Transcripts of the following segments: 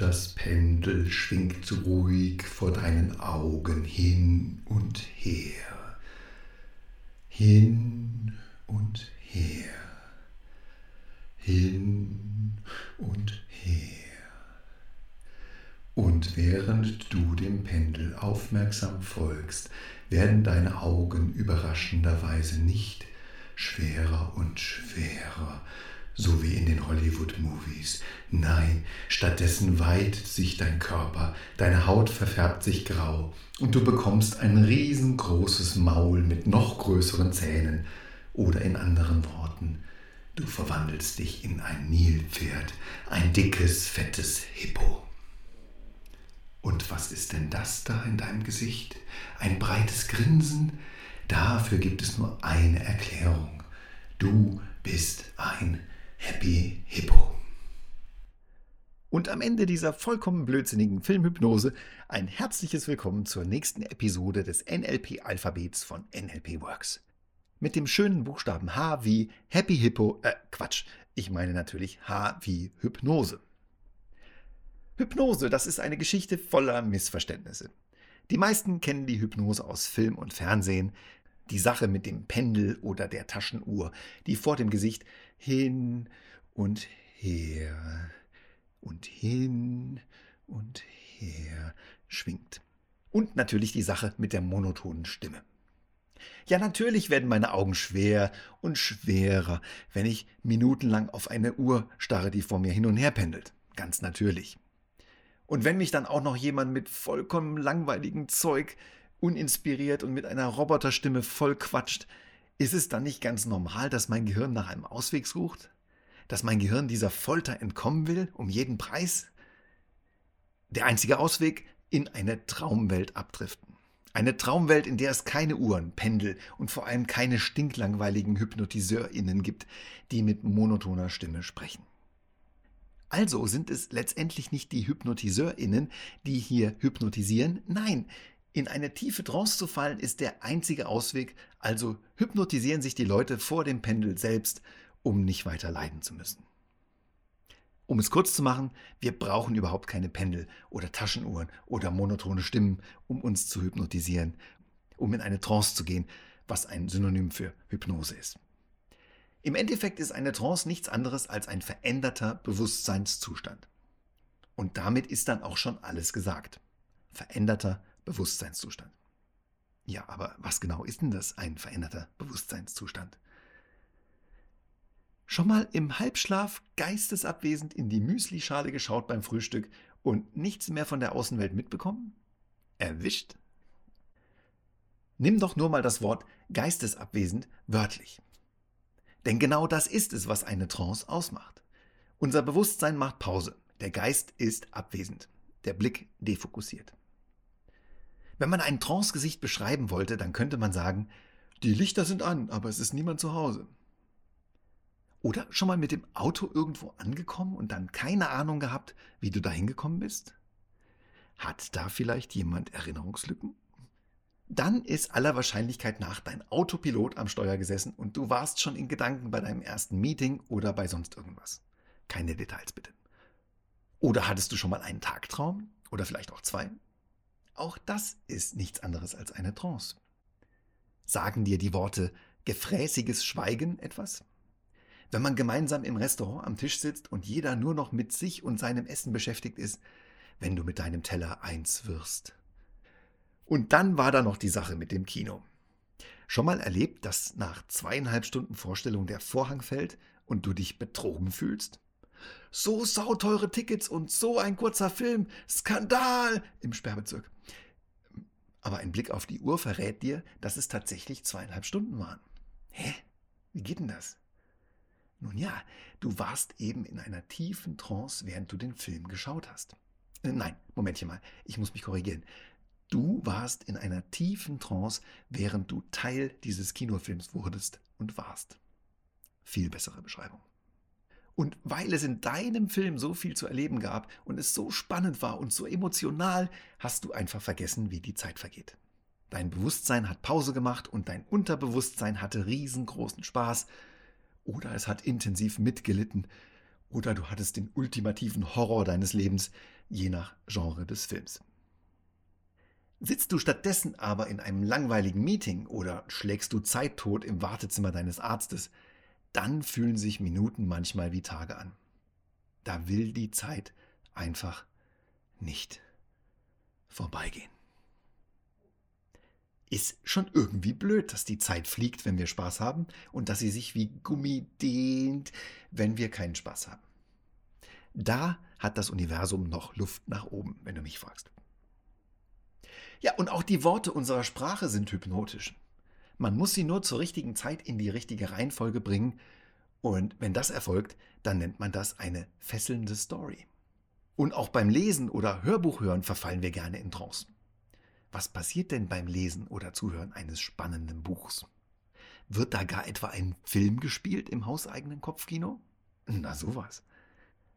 das Pendel schwingt ruhig vor deinen Augen hin und her, hin und her, hin und her. Und während du dem Pendel aufmerksam folgst, werden deine Augen überraschenderweise nicht schwerer und schwerer, so wie in den Hollywood-Movies. Nein, stattdessen weitet sich dein Körper, deine Haut verfärbt sich grau und du bekommst ein riesengroßes Maul mit noch größeren Zähnen. Oder in anderen Worten, du verwandelst dich in ein Nilpferd, ein dickes, fettes Hippo. Und was ist denn das da in deinem Gesicht? Ein breites Grinsen? Dafür gibt es nur eine Erklärung. Du bist ein Happy Hippo. Und am Ende dieser vollkommen blödsinnigen Filmhypnose ein herzliches Willkommen zur nächsten Episode des NLP-Alphabets von NLP Works. Mit dem schönen Buchstaben H wie Happy Hippo, äh, Quatsch, ich meine natürlich H wie Hypnose. Hypnose, das ist eine Geschichte voller Missverständnisse. Die meisten kennen die Hypnose aus Film und Fernsehen, die Sache mit dem Pendel oder der Taschenuhr, die vor dem Gesicht hin und her und hin und her schwingt. Und natürlich die Sache mit der monotonen Stimme. Ja, natürlich werden meine Augen schwer und schwerer, wenn ich minutenlang auf eine Uhr starre, die vor mir hin und her pendelt. Ganz natürlich. Und wenn mich dann auch noch jemand mit vollkommen langweiligem Zeug uninspiriert und mit einer Roboterstimme voll quatscht, ist es dann nicht ganz normal, dass mein Gehirn nach einem Ausweg sucht? Dass mein Gehirn dieser Folter entkommen will, um jeden Preis? Der einzige Ausweg, in eine Traumwelt abdriften. Eine Traumwelt, in der es keine Uhren, Pendel und vor allem keine stinklangweiligen HypnotiseurInnen gibt, die mit monotoner Stimme sprechen. Also sind es letztendlich nicht die HypnotiseurInnen, die hier hypnotisieren. Nein, in eine tiefe Trance zu fallen ist der einzige Ausweg, also hypnotisieren sich die Leute vor dem Pendel selbst, um nicht weiter leiden zu müssen. Um es kurz zu machen, wir brauchen überhaupt keine Pendel oder Taschenuhren oder monotone Stimmen, um uns zu hypnotisieren, um in eine Trance zu gehen, was ein Synonym für Hypnose ist. Im Endeffekt ist eine Trance nichts anderes als ein veränderter Bewusstseinszustand. Und damit ist dann auch schon alles gesagt. Veränderter Bewusstseinszustand. Ja, aber was genau ist denn das, ein veränderter Bewusstseinszustand? Schon mal im Halbschlaf geistesabwesend in die Müslischale geschaut beim Frühstück und nichts mehr von der Außenwelt mitbekommen? Erwischt? Nimm doch nur mal das Wort geistesabwesend wörtlich. Denn genau das ist es, was eine Trance ausmacht. Unser Bewusstsein macht Pause. Der Geist ist abwesend. Der Blick defokussiert. Wenn man ein Trance-Gesicht beschreiben wollte, dann könnte man sagen, die Lichter sind an, aber es ist niemand zu Hause. Oder schon mal mit dem Auto irgendwo angekommen und dann keine Ahnung gehabt, wie du dahin gekommen bist? Hat da vielleicht jemand Erinnerungslücken? dann ist aller Wahrscheinlichkeit nach dein Autopilot am Steuer gesessen und du warst schon in Gedanken bei deinem ersten Meeting oder bei sonst irgendwas. Keine Details bitte. Oder hattest du schon mal einen Tagtraum oder vielleicht auch zwei? Auch das ist nichts anderes als eine Trance. Sagen dir die Worte gefräßiges Schweigen etwas? Wenn man gemeinsam im Restaurant am Tisch sitzt und jeder nur noch mit sich und seinem Essen beschäftigt ist, wenn du mit deinem Teller eins wirst, und dann war da noch die Sache mit dem Kino. Schon mal erlebt, dass nach zweieinhalb Stunden Vorstellung der Vorhang fällt und du dich betrogen fühlst? So sauteure Tickets und so ein kurzer Film. Skandal im Sperrbezirk. Aber ein Blick auf die Uhr verrät dir, dass es tatsächlich zweieinhalb Stunden waren. Hä? Wie geht denn das? Nun ja, du warst eben in einer tiefen Trance, während du den Film geschaut hast. Äh, nein, Momentchen mal, ich muss mich korrigieren. Du warst in einer tiefen Trance, während du Teil dieses Kinofilms wurdest und warst. Viel bessere Beschreibung. Und weil es in deinem Film so viel zu erleben gab und es so spannend war und so emotional, hast du einfach vergessen, wie die Zeit vergeht. Dein Bewusstsein hat Pause gemacht und dein Unterbewusstsein hatte riesengroßen Spaß oder es hat intensiv mitgelitten oder du hattest den ultimativen Horror deines Lebens, je nach Genre des Films. Sitzt du stattdessen aber in einem langweiligen Meeting oder schlägst du Zeit tot im Wartezimmer deines Arztes, dann fühlen sich Minuten manchmal wie Tage an. Da will die Zeit einfach nicht vorbeigehen. Ist schon irgendwie blöd, dass die Zeit fliegt, wenn wir Spaß haben und dass sie sich wie Gummi dehnt, wenn wir keinen Spaß haben. Da hat das Universum noch Luft nach oben, wenn du mich fragst. Ja, und auch die Worte unserer Sprache sind hypnotisch. Man muss sie nur zur richtigen Zeit in die richtige Reihenfolge bringen und wenn das erfolgt, dann nennt man das eine fesselnde Story. Und auch beim Lesen oder Hörbuchhören verfallen wir gerne in Trance. Was passiert denn beim Lesen oder Zuhören eines spannenden Buchs? Wird da gar etwa ein Film gespielt im hauseigenen Kopfkino? Na sowas.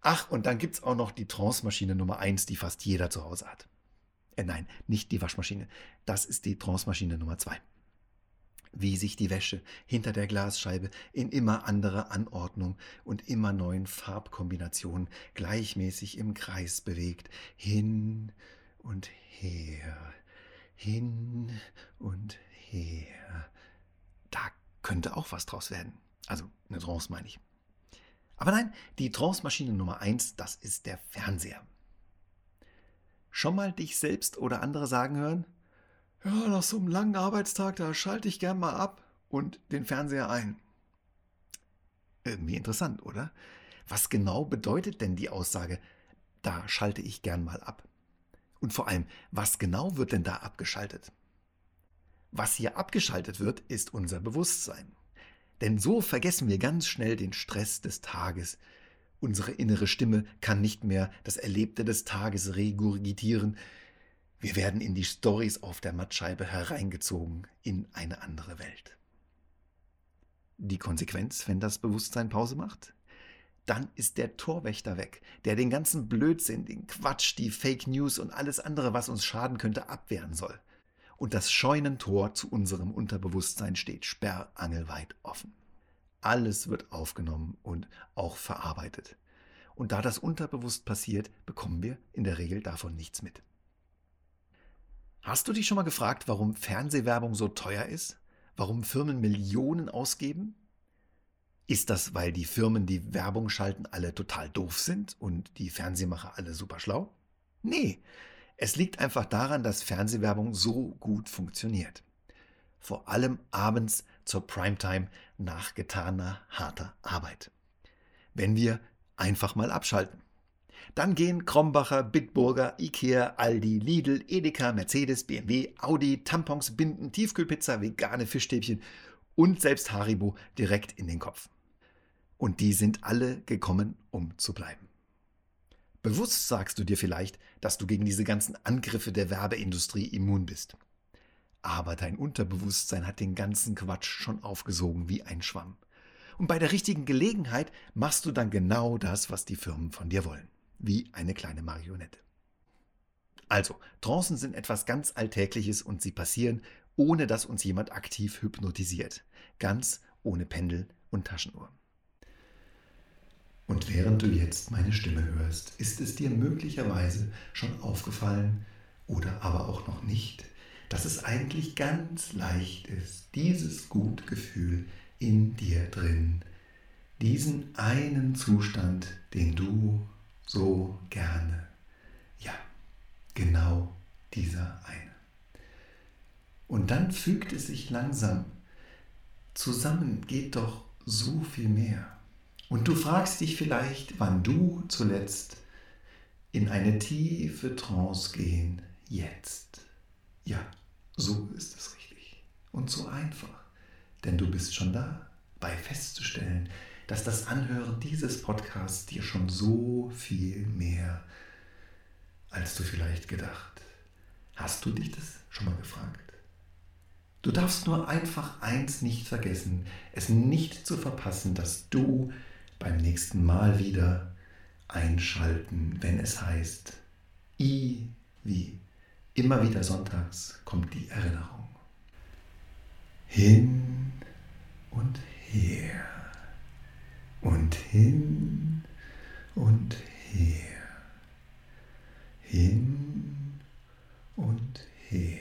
Ach, und dann gibt's auch noch die Trance-Maschine Nummer 1, die fast jeder zu Hause hat. Äh, nein, nicht die Waschmaschine. Das ist die Trance-Maschine Nummer 2 wie sich die Wäsche hinter der Glasscheibe in immer anderer Anordnung und immer neuen Farbkombinationen gleichmäßig im Kreis bewegt, hin und her, hin und her. Da könnte auch was draus werden. Also eine Trance meine ich. Aber nein, die Trance-Maschine Nummer 1, das ist der Fernseher. Schon mal dich selbst oder andere sagen hören? Ja, nach so einem langen Arbeitstag, da schalte ich gern mal ab und den Fernseher ein. Irgendwie interessant, oder? Was genau bedeutet denn die Aussage, da schalte ich gern mal ab? Und vor allem, was genau wird denn da abgeschaltet? Was hier abgeschaltet wird, ist unser Bewusstsein. Denn so vergessen wir ganz schnell den Stress des Tages. Unsere innere Stimme kann nicht mehr das Erlebte des Tages regurgitieren, wir werden in die Stories auf der Mattscheibe hereingezogen in eine andere Welt. Die Konsequenz, wenn das Bewusstsein Pause macht? Dann ist der Torwächter weg, der den ganzen Blödsinn, den Quatsch, die Fake News und alles andere, was uns schaden könnte, abwehren soll. Und das Scheunentor zu unserem Unterbewusstsein steht sperrangelweit offen. Alles wird aufgenommen und auch verarbeitet. Und da das unterbewusst passiert, bekommen wir in der Regel davon nichts mit. Hast du dich schon mal gefragt, warum Fernsehwerbung so teuer ist? Warum Firmen Millionen ausgeben? Ist das, weil die Firmen, die Werbung schalten, alle total doof sind und die Fernsehmacher alle super schlau? Nee, es liegt einfach daran, dass Fernsehwerbung so gut funktioniert. Vor allem abends zur Primetime nach getaner harter Arbeit. Wenn wir einfach mal abschalten. Dann gehen Krombacher, Bitburger, Ikea, Aldi, Lidl, Edeka, Mercedes, BMW, Audi, Tampons, Binden, Tiefkühlpizza, vegane Fischstäbchen und selbst Haribo direkt in den Kopf. Und die sind alle gekommen, um zu bleiben. Bewusst sagst du dir vielleicht, dass du gegen diese ganzen Angriffe der Werbeindustrie immun bist. Aber dein Unterbewusstsein hat den ganzen Quatsch schon aufgesogen wie ein Schwamm. Und bei der richtigen Gelegenheit machst du dann genau das, was die Firmen von dir wollen wie eine kleine Marionette. Also, Trancen sind etwas ganz Alltägliches und sie passieren, ohne dass uns jemand aktiv hypnotisiert. Ganz ohne Pendel und Taschenuhr. Und während du jetzt meine Stimme hörst, ist es dir möglicherweise schon aufgefallen oder aber auch noch nicht, dass es eigentlich ganz leicht ist, dieses Gutgefühl in dir drin, diesen einen Zustand, den du so gerne. Ja, genau dieser eine. Und dann fügt es sich langsam. Zusammen geht doch so viel mehr. Und du fragst dich vielleicht, wann du zuletzt in eine tiefe Trance gehen, jetzt. Ja, so ist es richtig. Und so einfach. Denn du bist schon da, bei festzustellen, dass das Anhören dieses Podcasts dir schon so viel mehr, als du vielleicht gedacht. Hast du dich das schon mal gefragt? Du darfst nur einfach eins nicht vergessen, es nicht zu verpassen, dass du beim nächsten Mal wieder einschalten, wenn es heißt, I wie immer wieder sonntags kommt die Erinnerung. Hin und her und hin und her, hin und her.